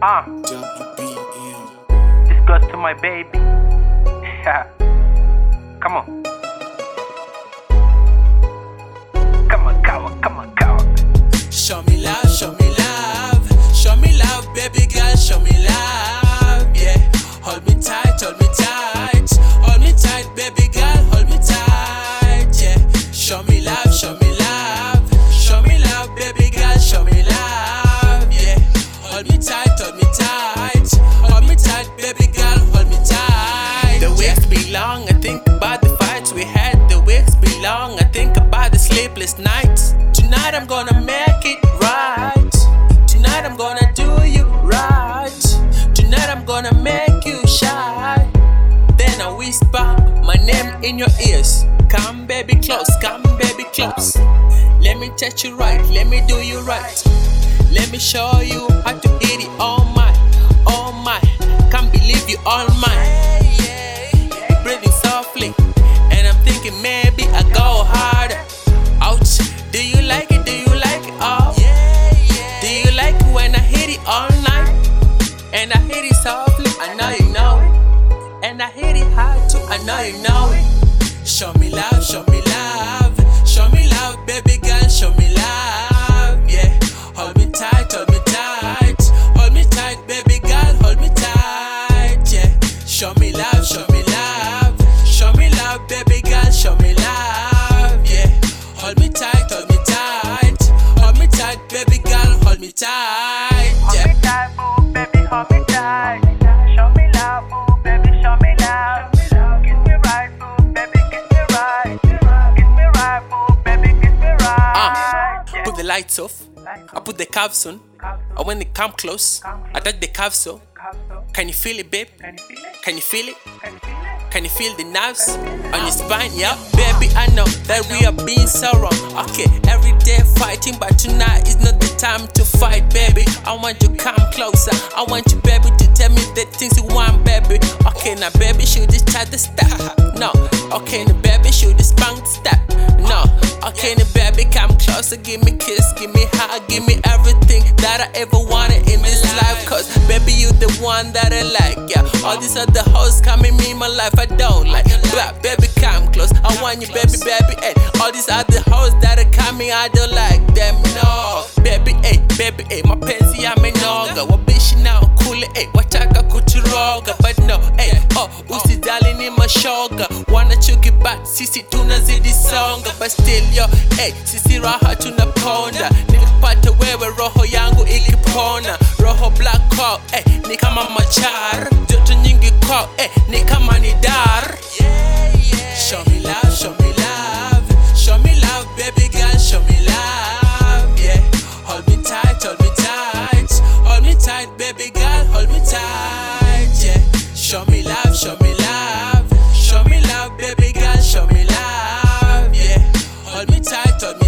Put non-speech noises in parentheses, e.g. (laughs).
Ah, WBM. this goes to my baby. (laughs) come on. My name in your ears. Come, baby, close. Come, baby, close. Let me touch you right. Let me do you right. Let me show you how to eat it all my, all my. Can't believe you all mine. Breathing softly, and I'm thinking maybe I go harder. Ouch. Do you like it? Do you like it? Oh. Do you like it when I hit it all night? And I hit it softly, I know you. And I hit it hard too, I know you know it. Show me love, show me love, show me love, baby girl, show me love, yeah. Hold me tight, hold me tight, hold me tight, baby girl, hold me tight, yeah. Show me love, show me love, show me love, baby girl, show me love, yeah. Hold me tight, hold me tight, hold me tight, baby girl, hold me tight, yeah. me tight, the lights off. I put the cuffs on. And when they come close, I touch the cuffs so. Can you feel it, babe? Can you feel it? Can you feel? Can you feel it? Can you feel the nerves on your spine? Yeah, baby, I know that we are being so wrong. Okay, every day fighting, but tonight is not the time to fight, baby. I want you to come closer. I want you, baby, to tell me the things you want, baby. Okay, now, baby, should this start to stop. (laughs) No. Okay, now, baby, should this bang step? No. Okay, now, baby, come closer, give me kiss, give me hug, give me everything that I ever wanted in this life. Cause, baby, you the one that I like, yeah. All these other hoes coming me in my life, I don't like. But, baby, come close. I want you, baby, baby, hey. All these other hoes that are coming, I don't like them, no. Baby, hey, baby, hey. Mapenzi yamenoga, wabishi nao kule, hey. Wataka no, hey. Oh, usidali ni mashoga. Wanachuki but sisi tunazidi songa, but still hey. Sisi raha tunaponda. Nilipata wewe roho yangu ikipona. Roho black call hey. Ni kama machar I told me